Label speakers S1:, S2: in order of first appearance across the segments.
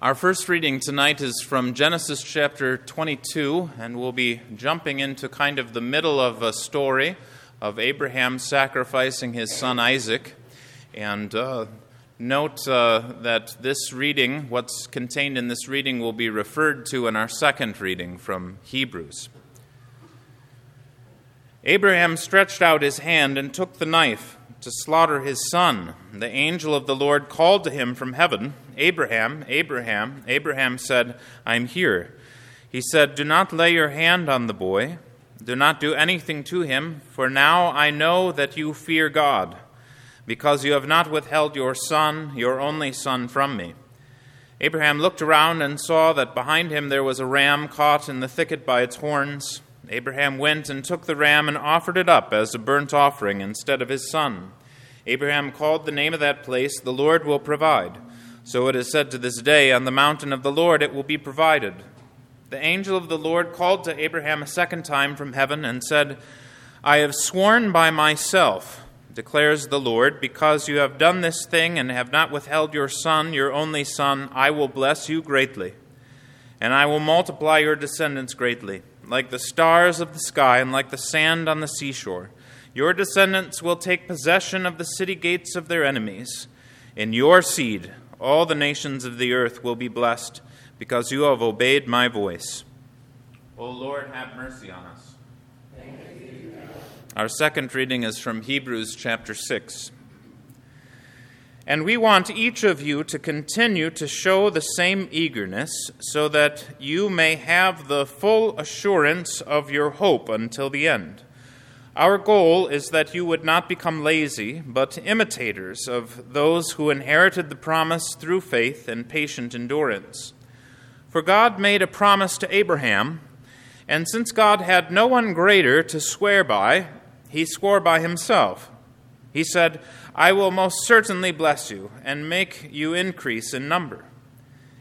S1: Our first reading tonight is from Genesis chapter 22, and we'll be jumping into kind of the middle of a story of Abraham sacrificing his son Isaac. And uh, note uh, that this reading, what's contained in this reading, will be referred to in our second reading from Hebrews. Abraham stretched out his hand and took the knife to slaughter his son. The angel of the Lord called to him from heaven, Abraham, Abraham. Abraham said, I am here. He said, Do not lay your hand on the boy. Do not do anything to him, for now I know that you fear God, because you have not withheld your son, your only son, from me. Abraham looked around and saw that behind him there was a ram caught in the thicket by its horns. Abraham went and took the ram and offered it up as a burnt offering instead of his son. Abraham called the name of that place, The Lord will provide. So it is said to this day, On the mountain of the Lord it will be provided. The angel of the Lord called to Abraham a second time from heaven and said, I have sworn by myself, declares the Lord, because you have done this thing and have not withheld your son, your only son, I will bless you greatly, and I will multiply your descendants greatly like the stars of the sky and like the sand on the seashore. Your descendants will take possession of the city gates of their enemies. In your seed, all the nations of the earth will be blessed because you have obeyed my voice. O Lord, have mercy on us. Our second reading is from Hebrews chapter 6. And we want each of you to continue to show the same eagerness, so that you may have the full assurance of your hope until the end. Our goal is that you would not become lazy, but imitators of those who inherited the promise through faith and patient endurance. For God made a promise to Abraham, and since God had no one greater to swear by, he swore by himself. He said, I will most certainly bless you and make you increase in number.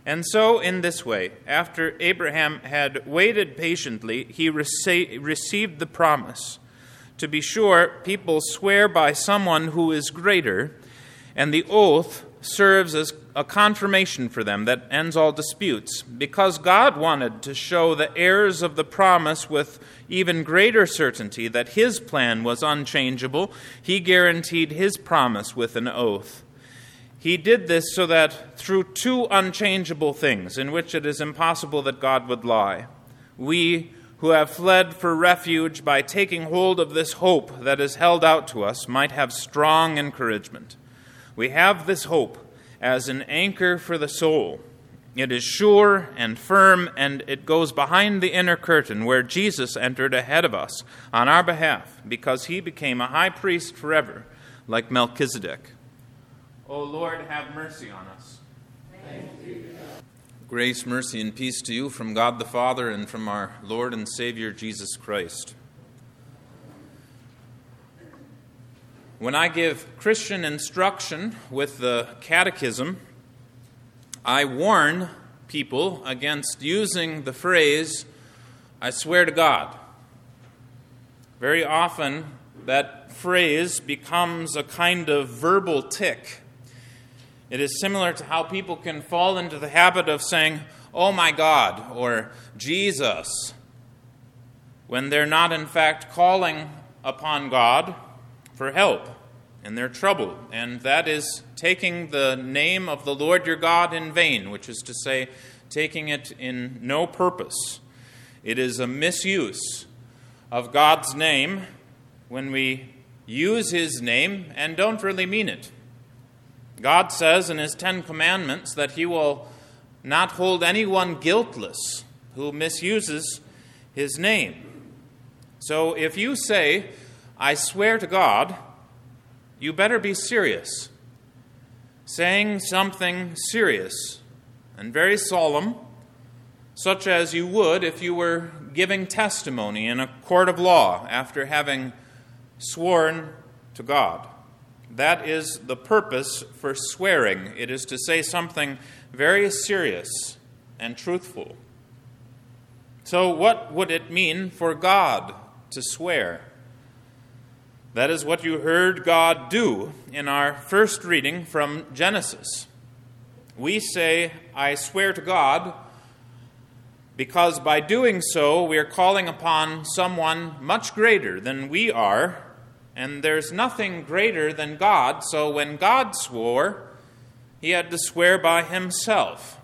S1: And so, in this way, after Abraham had waited patiently, he rece- received the promise. To be sure, people swear by someone who is greater, and the oath serves as a confirmation for them that ends all disputes. Because God wanted to show the heirs of the promise with even greater certainty that his plan was unchangeable, he guaranteed his promise with an oath. He did this so that through two unchangeable things, in which it is impossible that God would lie, we who have fled for refuge by taking hold of this hope that is held out to us might have strong encouragement. We have this hope as an anchor for the soul. It is sure and firm, and it goes behind the inner curtain where Jesus entered ahead of us on our behalf because he became a high priest forever, like Melchizedek. O Lord, have mercy on us. Grace, mercy, and peace to you from God the Father and from our Lord and Savior Jesus Christ. When I give Christian instruction with the catechism, I warn people against using the phrase, I swear to God. Very often, that phrase becomes a kind of verbal tic. It is similar to how people can fall into the habit of saying, Oh my God, or Jesus, when they're not, in fact, calling upon God for help in their trouble. And that is taking the name of the Lord your God in vain, which is to say, taking it in no purpose. It is a misuse of God's name when we use his name and don't really mean it. God says in his Ten Commandments that he will not hold anyone guiltless who misuses his name. So if you say, I swear to God, you better be serious. Saying something serious and very solemn, such as you would if you were giving testimony in a court of law after having sworn to God. That is the purpose for swearing. It is to say something very serious and truthful. So, what would it mean for God to swear? That is what you heard God do in our first reading from Genesis. we say, I swear to God, because by doing so, we are calling upon someone much greater than we are, and there's nothing greater than God, so when God swore, he had to swear by himself.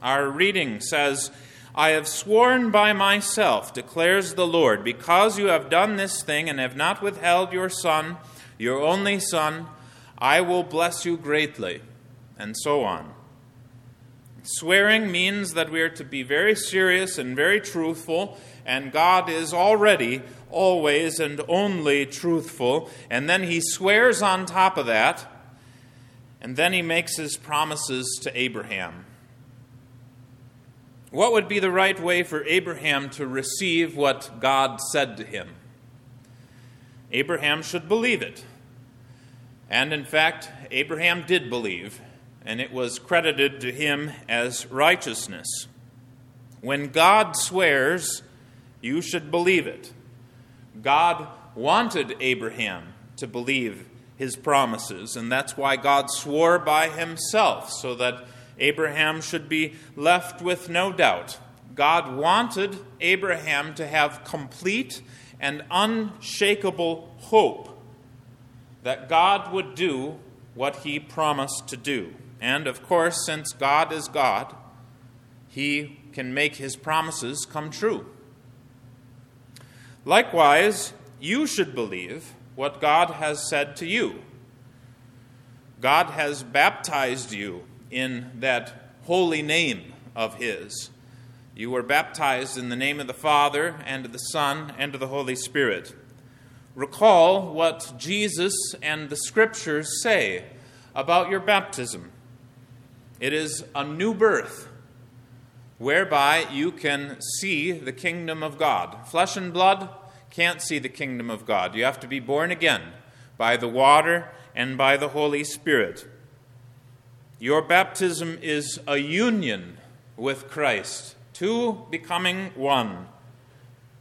S1: Our reading says, I have sworn by myself, declares the Lord, because you have done this thing and have not withheld your son, your only son, I will bless you greatly, and so on. Swearing means that we are to be very serious and very truthful, and God is already, always, and only truthful. And then He swears on top of that, and then He makes His promises to Abraham. What would be the right way for Abraham to receive what God said to him? Abraham should believe it. And in fact, Abraham did believe, and it was credited to him as righteousness. When God swears, you should believe it. God wanted Abraham to believe his promises, and that's why God swore by himself, so that Abraham should be left with no doubt. God wanted Abraham to have complete and unshakable hope that God would do what he promised to do. And of course, since God is God, he can make his promises come true. Likewise, you should believe what God has said to you. God has baptized you in that holy name of His. You were baptized in the name of the Father, and of the Son, and of the Holy Spirit. Recall what Jesus and the Scriptures say about your baptism. It is a new birth whereby you can see the kingdom of God. Flesh and blood can't see the kingdom of God. You have to be born again by the water and by the Holy Spirit. Your baptism is a union with Christ, two becoming one.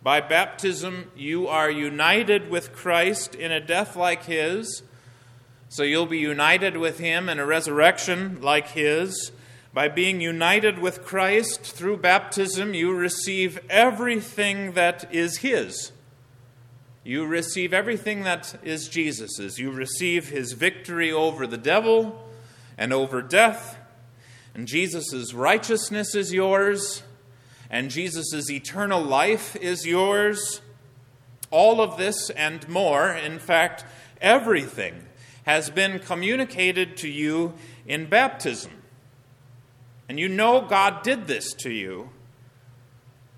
S1: By baptism, you are united with Christ in a death like his, so you'll be united with him in a resurrection like his. By being united with Christ through baptism, you receive everything that is his. You receive everything that is Jesus's. You receive his victory over the devil and over death. And Jesus' righteousness is yours, and Jesus' eternal life is yours. All of this and more, in fact, everything, has been communicated to you in baptism. And you know God did this to you.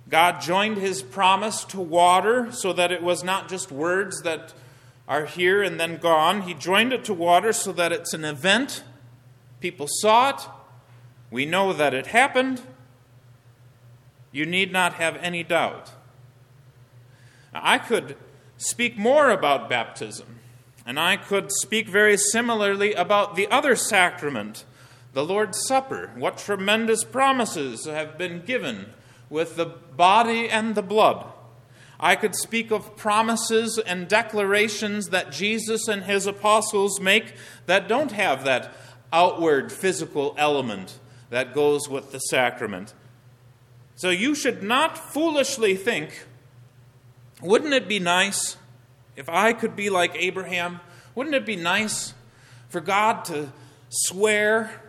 S1: God joined his promise to water so that it was not just words that are here and then gone. He joined it to water so that it's an event People saw it. We know that it happened. You need not have any doubt. Now, I could speak more about baptism, and I could speak very similarly about the other sacrament, the Lord's Supper. What tremendous promises have been given with the body and the blood. I could speak of promises and declarations that Jesus and his apostles make that don't have that outward physical element that goes with the sacrament. So you should not foolishly think, wouldn't it be nice if I could be like Abraham? Wouldn't it be nice for God to swear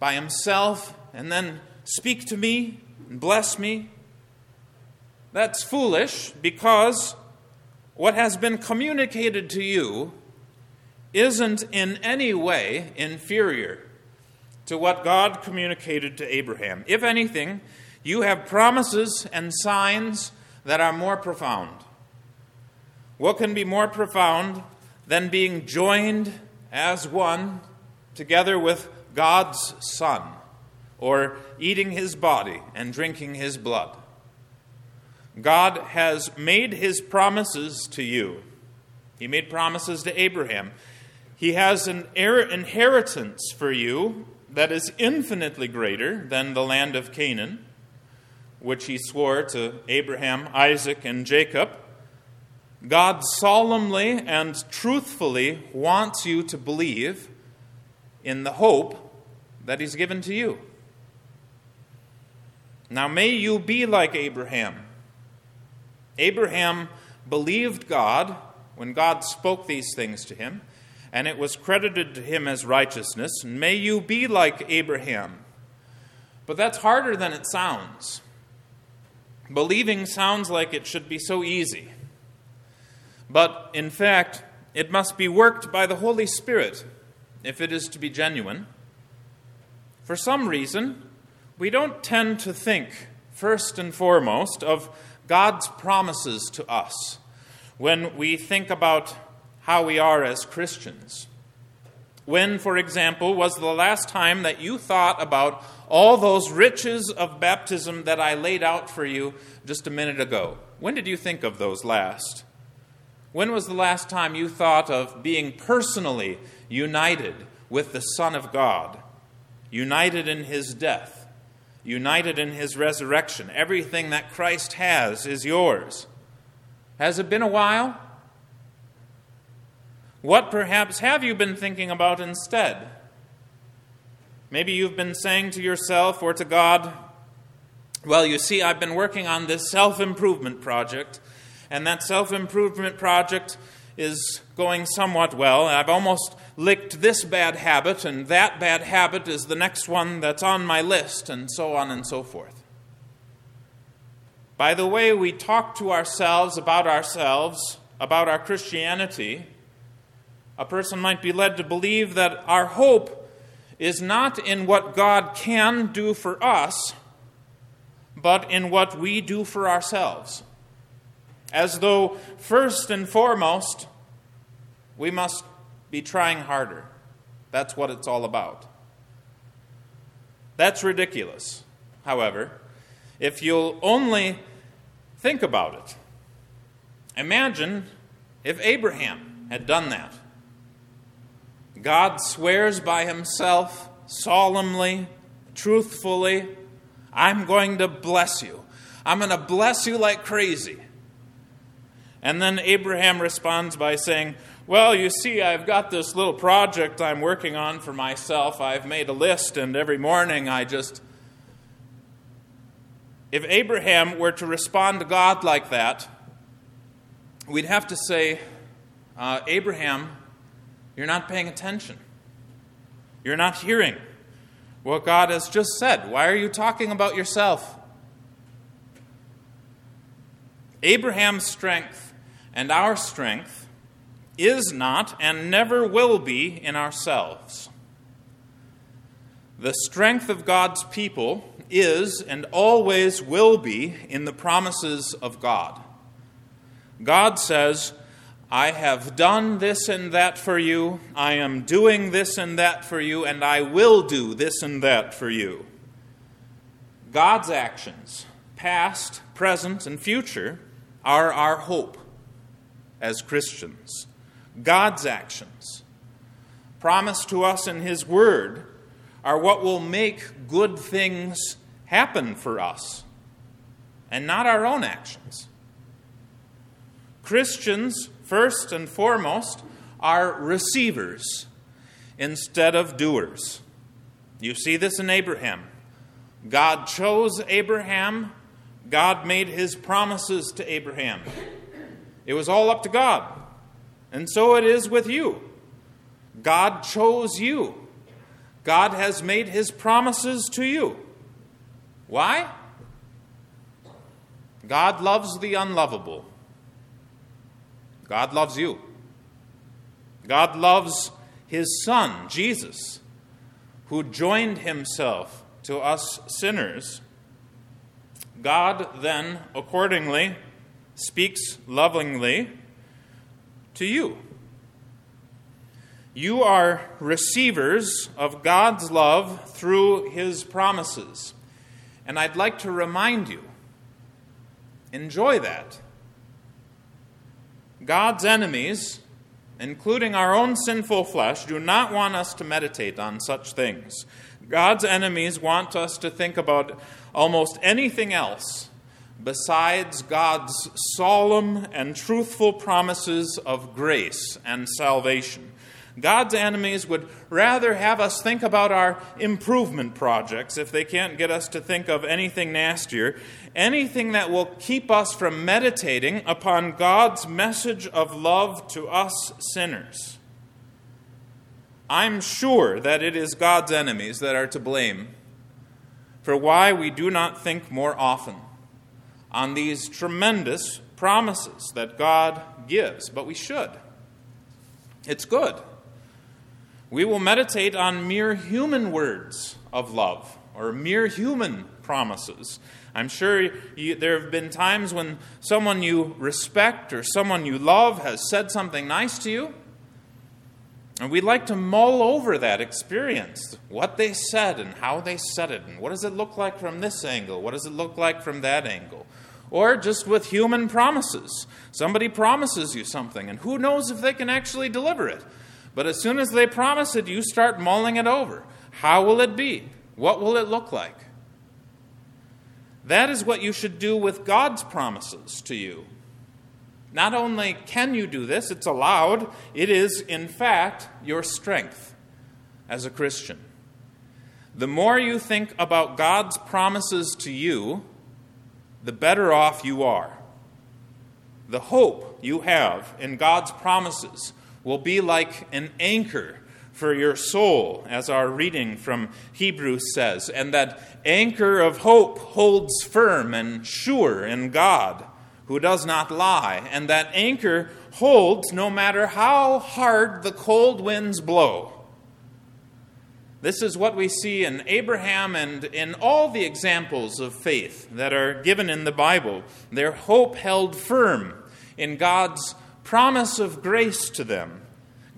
S1: by himself and then speak to me and bless me? That's foolish because what has been communicated to you isn't in any way inferior to what God communicated to Abraham. If anything, you have promises and signs that are more profound. What can be more profound than being joined as one together with God's Son, or eating his body and drinking his blood? God has made his promises to you. He made promises to Abraham. He has an er-, inheritance for you that is infinitely greater than the land of Canaan, which he swore to Abraham, Isaac, and Jacob. God solemnly and truthfully wants you to believe in the hope that He's given to you. Now, may you be like Abraham. Abraham believed God when God spoke these things to him, and it was credited to him as righteousness. May you be like Abraham. But that's harder than it sounds. Believing sounds like it should be so easy. But in fact, it must be worked by the Holy Spirit if it is to be genuine. For some reason, we don't tend to think, first and foremost, of God's promises to us when we think about how we are as Christians. When, for example, was the last time that you thought about all those riches of baptism that I laid out for you just a minute ago? When did you think of those last? When was the last time you thought of being personally united with the Son of God, united in his death, united in his resurrection? Everything that Christ has is yours. Has it been a while? What perhaps have you been thinking about instead? Maybe you've been saying to yourself or to God, Well, you see, I've been working on this self improvement project and that self improvement project is going somewhat well. I've almost licked this bad habit, and that bad habit is the next one that's on my list, and so on and so forth. By the way we talk to ourselves about ourselves, about our Christianity, a person might be led to believe that our hope is not in what God can do for us, but in what we do for ourselves as though first and foremost we must be trying harder. That's what it's all about. That's ridiculous, however, if you'll only think about it. Imagine if Abraham had done that. God swears by himself solemnly, truthfully, I'm going to bless you. I'm going to bless you like crazy. And then Abraham responds by saying, Well, you see, I've got this little project I'm working on for myself. I've made a list, and every morning I just. If Abraham were to respond to God like that, we'd have to say, uh, Abraham, you're not paying attention. You're not hearing what God has just said. Why are you talking about yourself? Abraham's strength and our strength is not and never will be in ourselves. The strength of God's people is and always will be in the promises of God. God says, I have done this and that for you, I am doing this and that for you, and I will do this and that for you. God's actions, past, present, and future, are our hope as Christians. God's actions, promised to us in His Word, are what will make good things happen for us, and not our own actions. Christians, first and foremost, are receivers instead of doers. You see this in Abraham. God chose Abraham, God made his promises to Abraham. It was all up to God. And so it is with you. God chose you. God has made his promises to you. Why? God loves the unlovable. God loves you. God loves his Son, Jesus, who joined himself to us sinners. God then, accordingly, speaks lovingly to you. You are receivers of God's love through His promises. And I'd like to remind you enjoy that. God's enemies, including our own sinful flesh, do not want us to meditate on such things. God's enemies want us to think about almost anything else besides God's solemn and truthful promises of grace and salvation. God's enemies would rather have us think about our improvement projects if they can't get us to think of anything nastier, anything that will keep us from meditating upon God's message of love to us sinners. I'm sure that it is God's enemies that are to blame for why we do not think more often on these tremendous promises that God gives, but we should. It's good. We will meditate on mere human words of love or mere human promises. I'm sure you, there have been times when someone you respect or someone you love has said something nice to you. And we'd like to mull over that experience what they said and how they said it, and what does it look like from this angle? What does it look like from that angle? Or just with human promises. Somebody promises you something, and who knows if they can actually deliver it? But as soon as they promise it, you start mulling it over. How will it be? What will it look like? That is what you should do with God's promises to you. Not only can you do this, it's allowed, it is, in fact, your strength as a Christian. The more you think about God's promises to you, the better off you are. The hope you have in God's promises will be like an anchor for your soul, as our reading from Hebrews says. And that anchor of hope holds firm and sure in God, who does not lie. And that anchor holds no matter how hard the cold winds blow. This is what we see in Abraham and in all the examples of faith that are given in the Bible. Their hope held firm in God's promise of grace to them.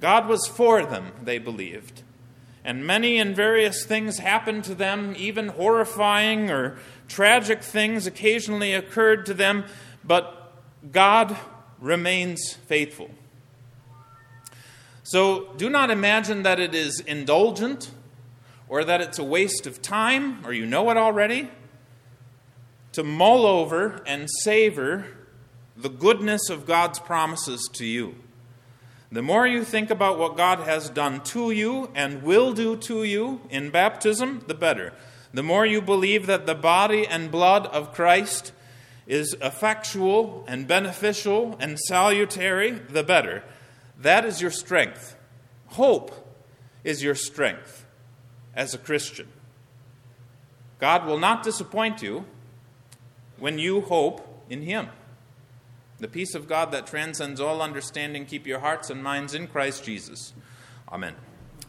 S1: God was for them, they believed. And many and various things happened to them, even horrifying or tragic things occasionally occurred to them, but God remains faithful. So do not imagine that it is indulgent or that it's a waste of time or you know it already. To mull over and savor the goodness of God's promises to you. The more you think about what God has done to you and will do to you in baptism, the better. The more you believe that the body and blood of Christ is effectual and beneficial and salutary, the better. That is your strength. Hope is your strength as a Christian. God will not disappoint you when you hope in Him. The peace of God that transcends all understanding keep your hearts and minds in Christ Jesus. Amen.